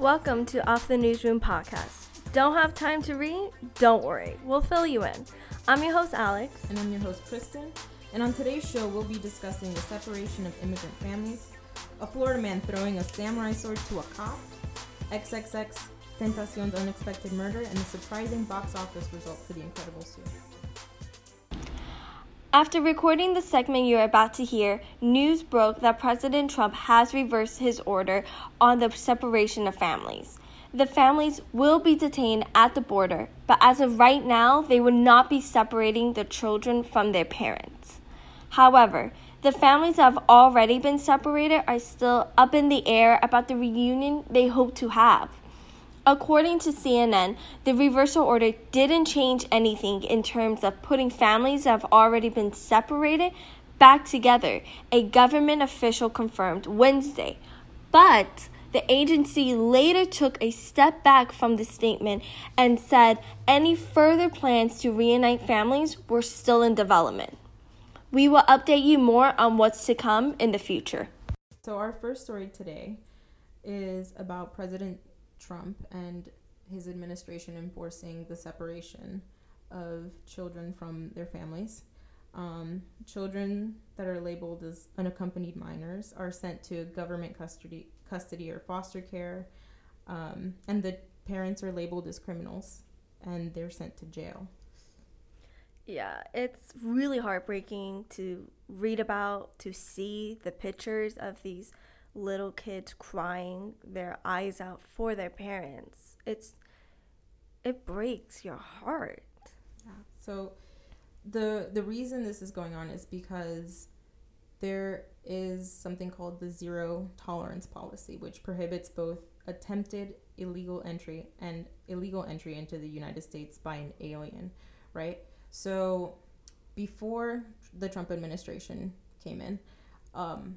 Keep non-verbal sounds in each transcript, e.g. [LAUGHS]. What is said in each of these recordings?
Welcome to Off the Newsroom podcast. Don't have time to read? Don't worry, we'll fill you in. I'm your host, Alex. And I'm your host, Kristen. And on today's show, we'll be discussing the separation of immigrant families, a Florida man throwing a samurai sword to a cop, XXX Tentacion's unexpected murder, and the surprising box office result for The Incredibles 2. After recording the segment you're about to hear, news broke that President Trump has reversed his order on the separation of families. The families will be detained at the border, but as of right now, they will not be separating the children from their parents. However, the families that have already been separated are still up in the air about the reunion they hope to have. According to CNN, the reversal order didn't change anything in terms of putting families that have already been separated back together, a government official confirmed Wednesday. But the agency later took a step back from the statement and said any further plans to reunite families were still in development. We will update you more on what's to come in the future. So, our first story today is about President Trump and his administration enforcing the separation of children from their families. Um, children that are labeled as unaccompanied minors are sent to government custody, custody or foster care, um, and the parents are labeled as criminals and they're sent to jail. Yeah, it's really heartbreaking to read about, to see the pictures of these little kids crying their eyes out for their parents. It's it breaks your heart. Yeah. So the the reason this is going on is because there is something called the zero tolerance policy which prohibits both attempted illegal entry and illegal entry into the United States by an alien, right? So before the Trump administration came in, um,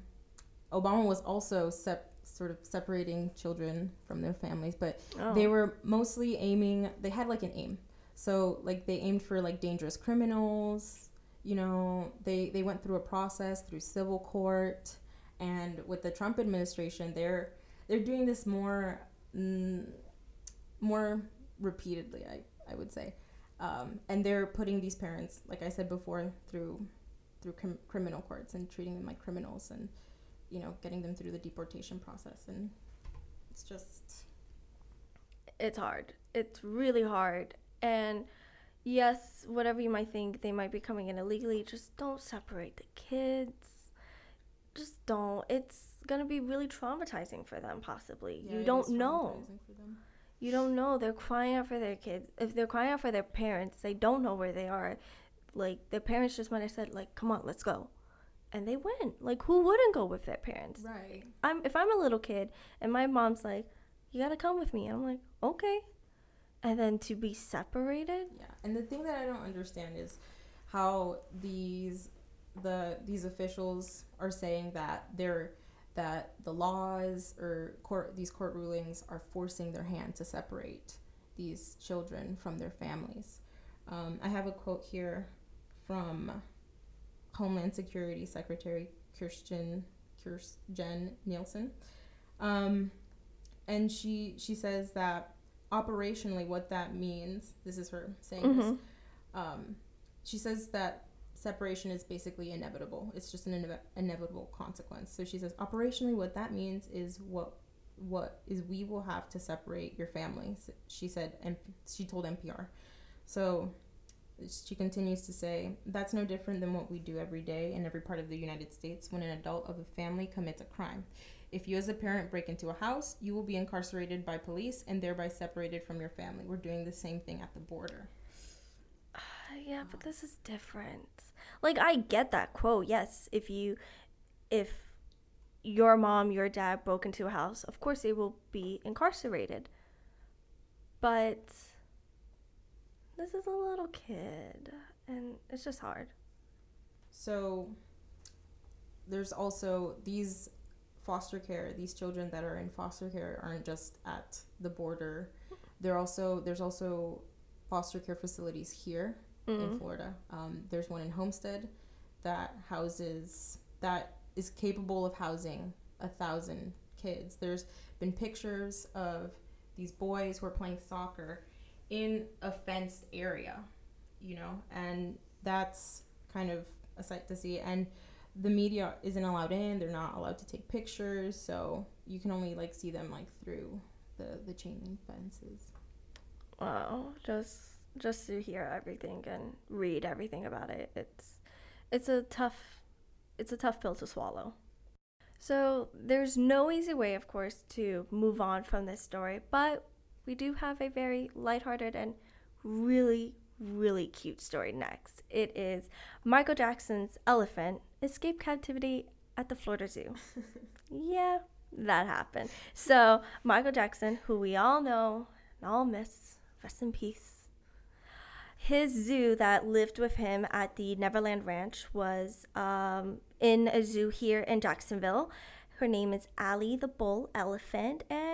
Obama was also sep- sort of separating children from their families, but oh. they were mostly aiming. They had like an aim, so like they aimed for like dangerous criminals. You know, they they went through a process through civil court, and with the Trump administration, they're they're doing this more mm, more repeatedly. I I would say, um, and they're putting these parents, like I said before, through through crim- criminal courts and treating them like criminals and you know, getting them through the deportation process. And it's just. It's hard. It's really hard. And yes, whatever you might think, they might be coming in illegally. Just don't separate the kids. Just don't. It's gonna be really traumatizing for them, possibly. Yeah, you don't know. You don't know. They're crying out for their kids. If they're crying out for their parents, they don't know where they are. Like their parents just might have said, like, "Come on, let's go." And they went. Like who wouldn't go with their parents? Right. I'm if I'm a little kid and my mom's like, "You got to come with me." And I'm like, "Okay." And then to be separated? Yeah. And the thing that I don't understand is how these the these officials are saying that they're that the laws or court these court rulings are forcing their hand to separate these children from their families. Um, I have a quote here from Homeland Security Secretary Kirstjen Kirstjen Nielsen. Um, and she she says that operationally what that means this is her saying mm-hmm. this um, she says that separation is basically inevitable it's just an ine- inevitable consequence so she says operationally what that means is what what is we will have to separate your families she said and she told npr so she continues to say, That's no different than what we do every day in every part of the United States when an adult of a family commits a crime. If you, as a parent, break into a house, you will be incarcerated by police and thereby separated from your family. We're doing the same thing at the border. Uh, yeah, but this is different. Like, I get that quote. Yes, if you, if your mom, your dad broke into a house, of course they will be incarcerated. But this is a little kid and it's just hard. So there's also these foster care, these children that are in foster care aren't just at the border. They're also there's also foster care facilities here mm-hmm. in Florida. Um, there's one in Homestead that houses that is capable of housing a thousand kids. There's been pictures of these boys who are playing soccer in a fenced area, you know, and that's kind of a sight to see. And the media isn't allowed in; they're not allowed to take pictures, so you can only like see them like through the the chain link fences. Wow, just just to hear everything and read everything about it, it's it's a tough it's a tough pill to swallow. So there's no easy way, of course, to move on from this story, but we do have a very lighthearted and really, really cute story next. It is Michael Jackson's elephant escaped captivity at the Florida Zoo. [LAUGHS] yeah, that happened. So Michael Jackson, who we all know and all miss, rest in peace. His zoo that lived with him at the Neverland Ranch was um, in a zoo here in Jacksonville. Her name is Ali the bull elephant, and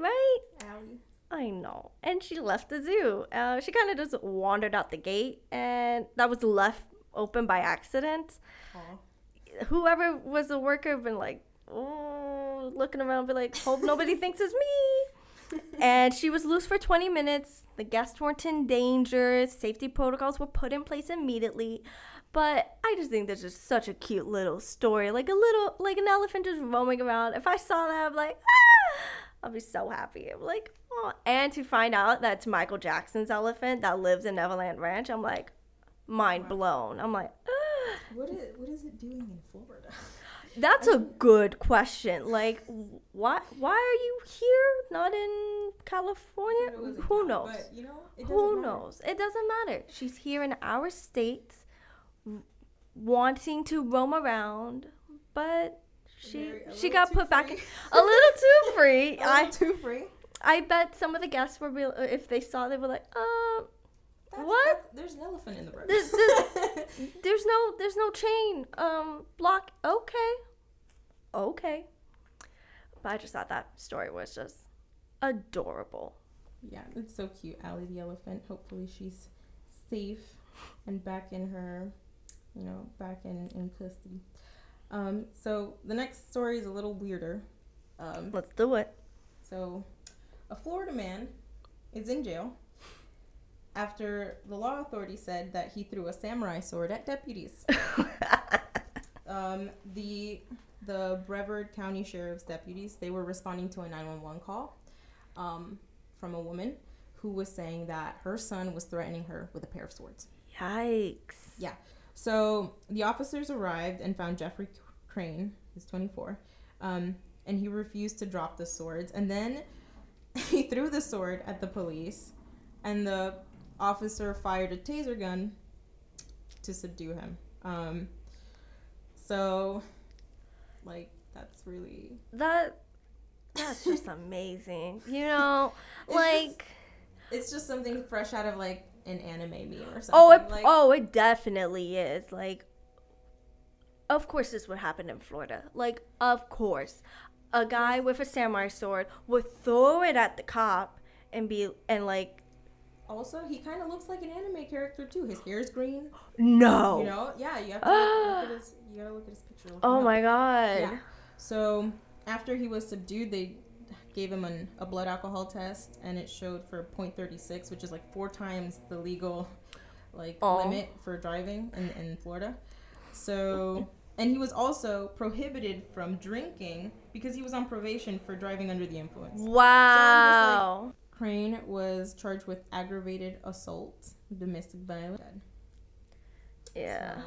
right, Ali. I know. And she left the zoo. Uh, she kind of just wandered out the gate, and that was left open by accident. Aw. Whoever was the worker been like, oh, looking around, be like, hope nobody thinks it's me. [LAUGHS] and she was loose for 20 minutes. The guests weren't in danger. Safety protocols were put in place immediately. But I just think that's just such a cute little story. Like a little, like an elephant just roaming around. If I saw that, I'm like, ah! I'll be so happy. I'm like, oh. And to find out that's Michael Jackson's elephant that lives in Neverland Ranch, I'm like, mind blown. I'm like, ah. [GASPS] What is what is it doing in Florida? [LAUGHS] That's a good question. Like, why why are you here, not in California? It was a Who knows? But, you know, Who matter. knows? It doesn't matter. She's here in our state, wanting to roam around, but she Very- she got put back in, [LAUGHS] a little too [LAUGHS] free. A I little too free. I bet some of the guests were real. If they saw, they were like, uh, That's- What? that- there's an elephant in the room. There's- there's- [LAUGHS] there's no there's no chain um block. Okay, okay. But I just thought that story was just adorable. yeah, it's so cute. Ali the elephant. Hopefully she's safe and back in her, you know, back in, in custody. Um, so the next story is a little weirder. Um, Let's do it. So, a Florida man is in jail after the law authority said that he threw a samurai sword at deputies. [LAUGHS] um, the the Brevard County Sheriff's deputies they were responding to a 911 call um, from a woman who was saying that her son was threatening her with a pair of swords. Yikes. Yeah. So the officers arrived and found Jeffrey Crane, who's 24, um, and he refused to drop the swords. And then [LAUGHS] he threw the sword at the police, and the officer fired a taser gun to subdue him. Um, so, like, that's really. That that's just [LAUGHS] amazing. You know, It's like It's just something fresh out of, like, an anime meme or oh, something. oh, it like, oh, it definitely is. Like, of course, this would happen in Florida. Like, of course, a guy with a samurai sword would throw it at the cop and be and like, Also, he kind of looks like an anime character, too. His hair is green. no. You know, yeah, you have to look at his. You gotta look at his picture. look [GASPS] oh my god. Yeah. So after he was subdued, they gave him an, a blood alcohol test, and it showed for 0.36, which is like four times the legal like Aw. limit for driving in, in Florida. So. And he was also prohibited from drinking because he was on probation for driving under the influence. Wow. Crane was charged with aggravated assault, domestic violence. yeah. So,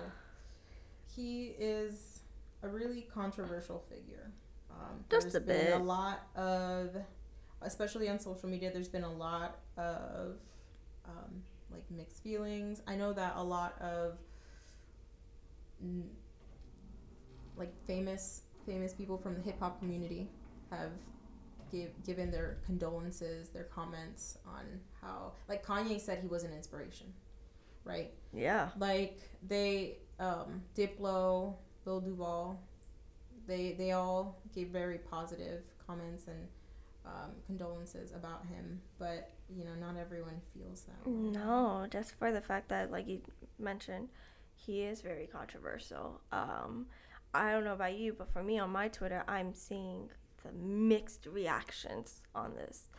he is a really controversial figure. Um, Just there's a been bit. a lot of, especially on social media, there's been a lot of um, like mixed feelings. I know that a lot of like famous famous people from the hip hop community have give, given their condolences, their comments on how like Kanye said he was an inspiration, right? Yeah. like they um diplo lil duval they they all gave very positive comments and um, condolences about him but you know not everyone feels that way. No, just for the fact that, like you mentioned, he is very controversial. Um, I don't know about you, but for me on my Twitter, I'm seeing the mixed reactions on this.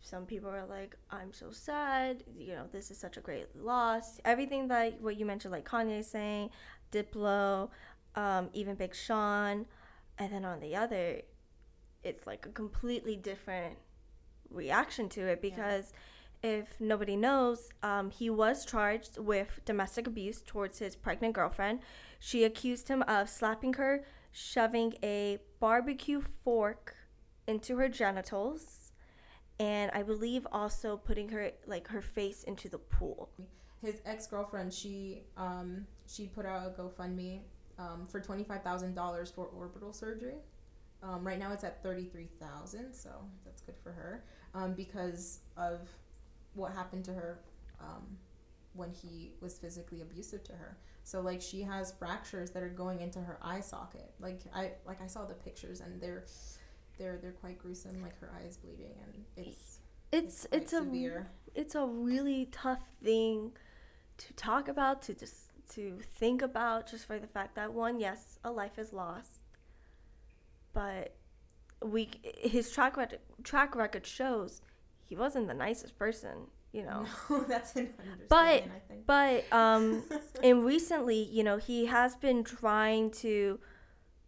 Some people are like, I'm so sad. You know, this is such a great loss. Everything that what you mentioned, like Kanye saying, Diplo, um, even Big Sean. And then on the other, it's like a completely different reaction to it because yeah. if nobody knows, um, he was charged with domestic abuse towards his pregnant girlfriend. She accused him of slapping her, shoving a barbecue fork into her genitals, and I believe also putting her like her face into the pool. His ex girlfriend, she um, she put out a GoFundMe um, for twenty five thousand dollars for orbital surgery. Um, right now it's at 33,000, so that's good for her um, because of what happened to her um, when he was physically abusive to her. So like she has fractures that are going into her eye socket. Like I like I saw the pictures and they're they're they're quite gruesome. Like her eye is bleeding and it's it's it's, it's a severe. it's a really tough thing to talk about to just to think about just for the fact that one yes a life is lost but we his track record track record shows he wasn't the nicest person you know. [LAUGHS] No, that's an but but um [LAUGHS] and recently you know he has been trying to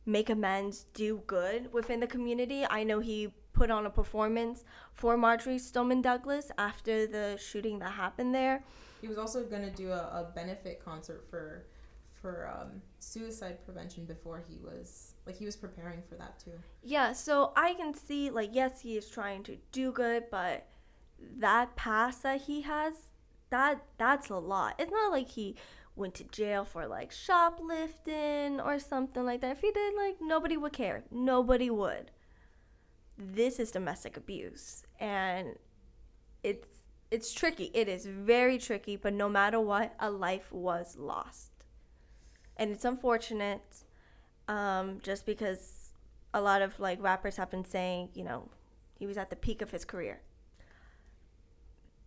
make amends do good within the community. I know he put on a performance for marjory stoneman douglas after the shooting that happened there he was also to do a, a benefit concert for for um, suicide prevention before he was like he was preparing for that too. Yeah, so I can see like yes, he is trying to do good, but that past that he has, that that's a lot. It's not like he went to jail for like shoplifting or something like that. If he did, like nobody would care. Nobody would. This is domestic abuse and it's it's tricky. It is very tricky, but no matter what, a life was lost. And it's unfortunate um, just because a lot of like rappers have been saying, you know, he was at the peak of his career.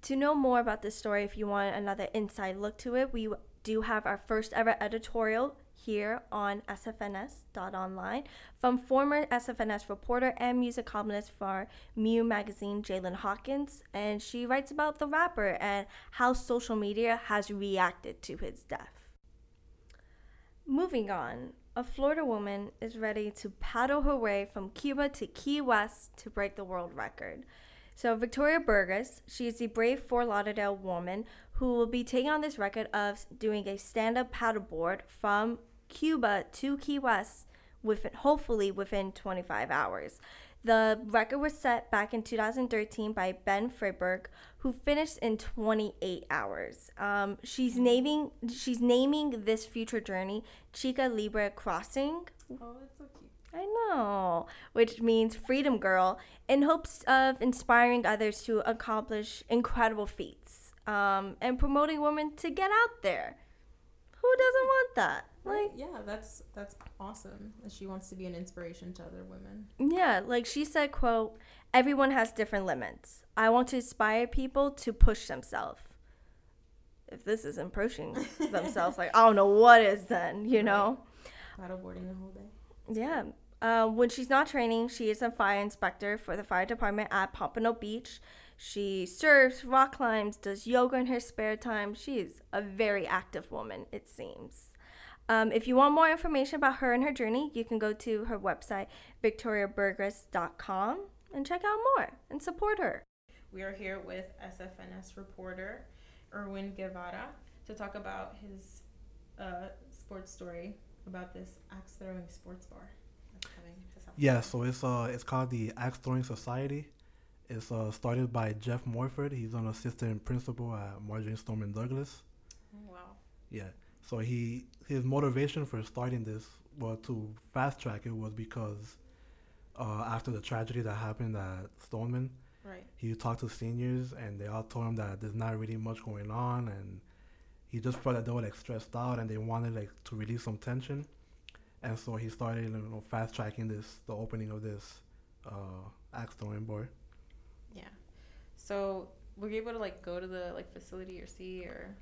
To know more about this story, if you want another inside look to it, we do have our first ever editorial here on sfns.online from former SFNS reporter and music columnist for Mew magazine, Jalen Hawkins. And she writes about the rapper and how social media has reacted to his death. Moving on, a Florida woman is ready to paddle her way from Cuba to Key West to break the world record. So, Victoria Burgess, she is the brave Fort Lauderdale woman who will be taking on this record of doing a stand up paddleboard from Cuba to Key West within, hopefully within 25 hours. The record was set back in 2013 by Ben Friedberg, who finished in 28 hours. Um, she's naming she's naming this future journey Chica Libre Crossing. Oh, that's so cute. I know, which means freedom girl, in hopes of inspiring others to accomplish incredible feats um, and promoting women to get out there. Who doesn't want that? Like yeah, that's that's awesome. She wants to be an inspiration to other women. Yeah, like she said, quote, everyone has different limits. I want to inspire people to push themselves. If this isn't pushing [LAUGHS] themselves, like I don't know what is then, you know? Paddleboarding the whole day. Yeah. Uh, when she's not training, she is a fire inspector for the fire department at Pompano Beach. She surfs, rock climbs, does yoga in her spare time. She's a very active woman, it seems. Um, if you want more information about her and her journey, you can go to her website, victoriaburgess.com, and check out more and support her. We are here with SFNS reporter Erwin Guevara to talk about his uh, sports story about this axe throwing sports bar. Yeah, so it's uh it's called the Axe Throwing Society. It's uh started by Jeff Morford. He's an assistant principal at Marjory Stoneman Douglas. Oh, wow. Yeah. So he his motivation for starting this, well, to fast track it was because uh, after the tragedy that happened at Stoneman, right. he talked to seniors and they all told him that there's not really much going on and he just felt that they were like stressed out and they wanted like to release some tension. And so he started, you know, fast tracking this, the opening of this uh, axe throwing board. Yeah. So were you able to like go to the like facility or see or?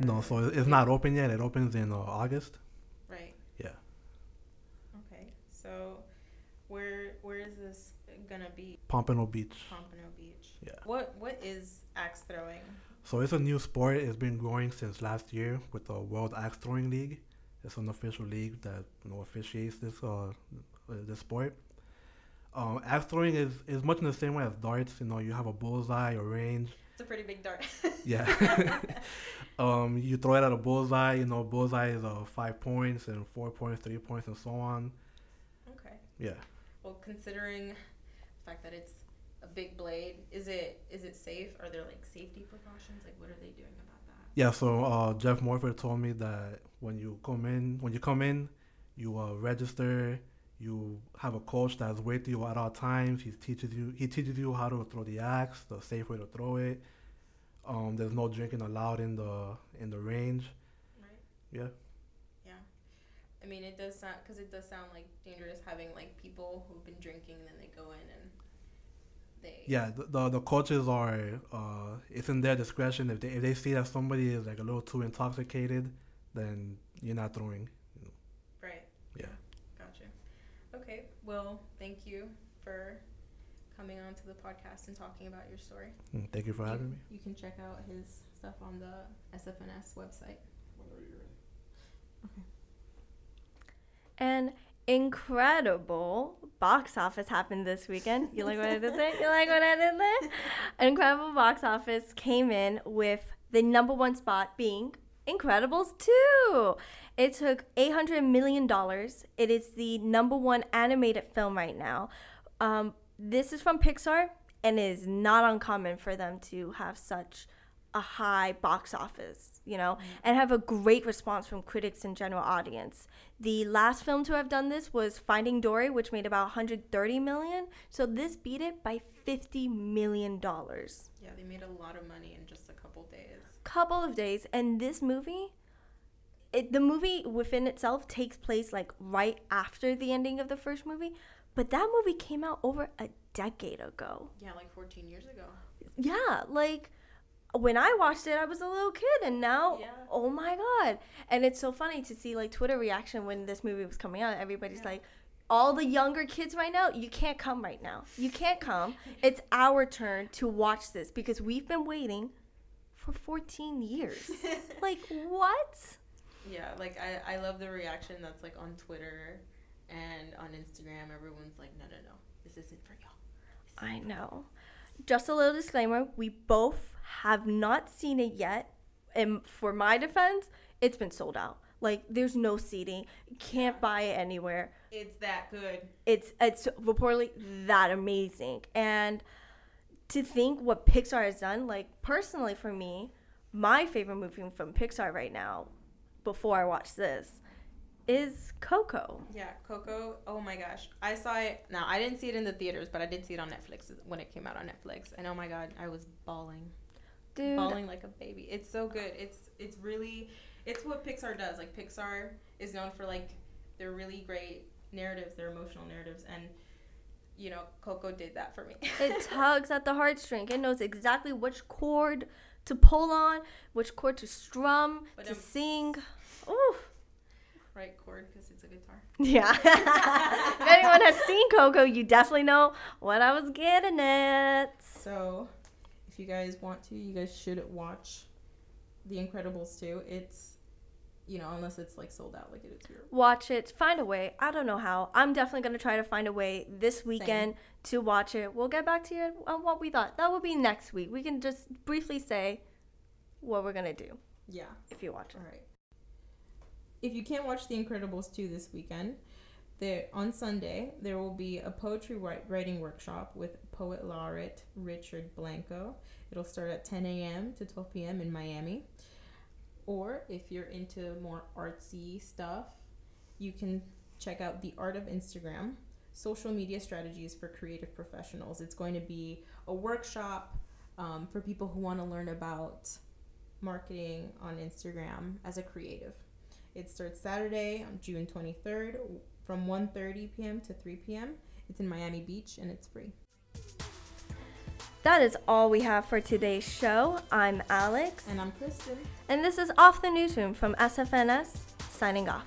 No, so it's not open yet. It opens in uh, August. Right. Yeah. Okay, so, where where is this gonna be? Pompano Beach. Pompano Beach. Yeah. What what is axe throwing? So it's a new sport. It's been growing since last year with the World Axe Throwing League. It's an official league that you know officiates this uh this sport. Um, axe throwing is, is much in the same way as darts. You know, you have a bullseye or range. It's a pretty big dart. Yeah. [LAUGHS] [LAUGHS] um, you throw it at a bullseye. You know, bullseye is uh, five points and four points, three points, and so on. okay. Yeah. Well, considering the fact that it's a big blade, is it is it safe? Are there like safety precautions? Like, what are they doing about that? Yeah. So uh, Jeff Morford told me that when you come in, when you come in, you uh, register. You have a coach that's with you at all times. He teaches you. He teaches you how to throw the axe, the safe way to throw it. Um, there's no drinking allowed in the in the range. Right. Yeah. Yeah. I mean, it does sound because it does sound like dangerous having like people who've been drinking, and then they go in and they. Yeah, the, the the coaches are uh, it's in their discretion. If they if they see that somebody is like a little too intoxicated, then you're not throwing. Right. Yeah. Gotcha. Okay. Well, thank you for coming on to the podcast and talking about your story. Mm, Thank you for you, having me. You can check out his stuff on the SFNS website. Whenever you're ready. An incredible box office happened this weekend. You like what I did there? You like what I did there? An incredible box office came in with the number one spot being Incredibles 2. It took $800 million. It is the number one animated film right now. Um, this is from Pixar, and it is not uncommon for them to have such a high box office, you know, and have a great response from critics and general audience. The last film to have done this was Finding Dory, which made about 130 million. So this beat it by 50 million dollars. Yeah, they made a lot of money in just a couple days. Couple of days, and this movie, it, the movie within itself takes place like right after the ending of the first movie, but that movie came out over a decade ago. Yeah, like 14 years ago. yeah, like when I watched it, I was a little kid, and now, Yeah. oh my god! And it's so funny to see like Twitter reaction when this movie was coming out. Everybody's Yeah. like, all the younger kids right now, you can't come right now. You can't come. [LAUGHS] It's our turn to watch this because we've been waiting for 14 years. [LAUGHS] like what? Yeah, like I, I love the reaction that's like on Twitter and on Instagram. Everyone's like, no, no, no, this isn't for y'all. I know. Just a little disclaimer: we both have not seen it yet, and for my defense, it's been sold out. Like, there's no seating. Can't buy it anywhere. It's that good. It's it's reportedly that amazing. And to think what Pixar has done, like personally for me, my favorite movie from Pixar right now, before I watch this, is Coco. Yeah, Coco. Oh my gosh, I saw it. Now I didn't see it in the theaters, but I did see it on Netflix when it came out on Netflix. And oh my god, I was bawling, Dude, bawling like a baby. It's so good. It's it's really, it's what Pixar does. Like Pixar is known for like their really great narratives, their emotional narratives, and you know, Coco did that for me. it [LAUGHS] tugs at the heartstring. It knows exactly which chord to pull on, which chord to strum, But, to um, sing. Ooh. right chord because it's a guitar. [LAUGHS] Yeah. if anyone has seen Coco, you definitely know what I was getting at. So, if you guys want to, you guys should watch The Incredibles 2. It's, you know, unless it's like sold out like it is here. Watch it. Find a way. I don't know how. I'm definitely going to try to find a way this weekend to watch it. We'll get back to you on what we thought. That will be next week. We can just briefly say what we're going to do Yeah. if you watch it. All right. If you can't watch The Incredibles 2 this weekend, there on Sunday there will be a poetry writing workshop with poet laureate Richard Blanco. It'll start at 10 a.m. to 12 p.m. in Miami. Or if you're into more artsy stuff, you can check out The Art of Instagram, social media strategies for creative professionals. It's going to be a workshop um, for people who want to learn about marketing on Instagram as a creative. It starts Saturday on June 23rd from 1:30 p.m. to 3 p.m. It's in Miami Beach and it's free. That is all we have for today's show. I'm Alex, And I'm Kristen. and this is Off the Newsroom from SFNS, signing off.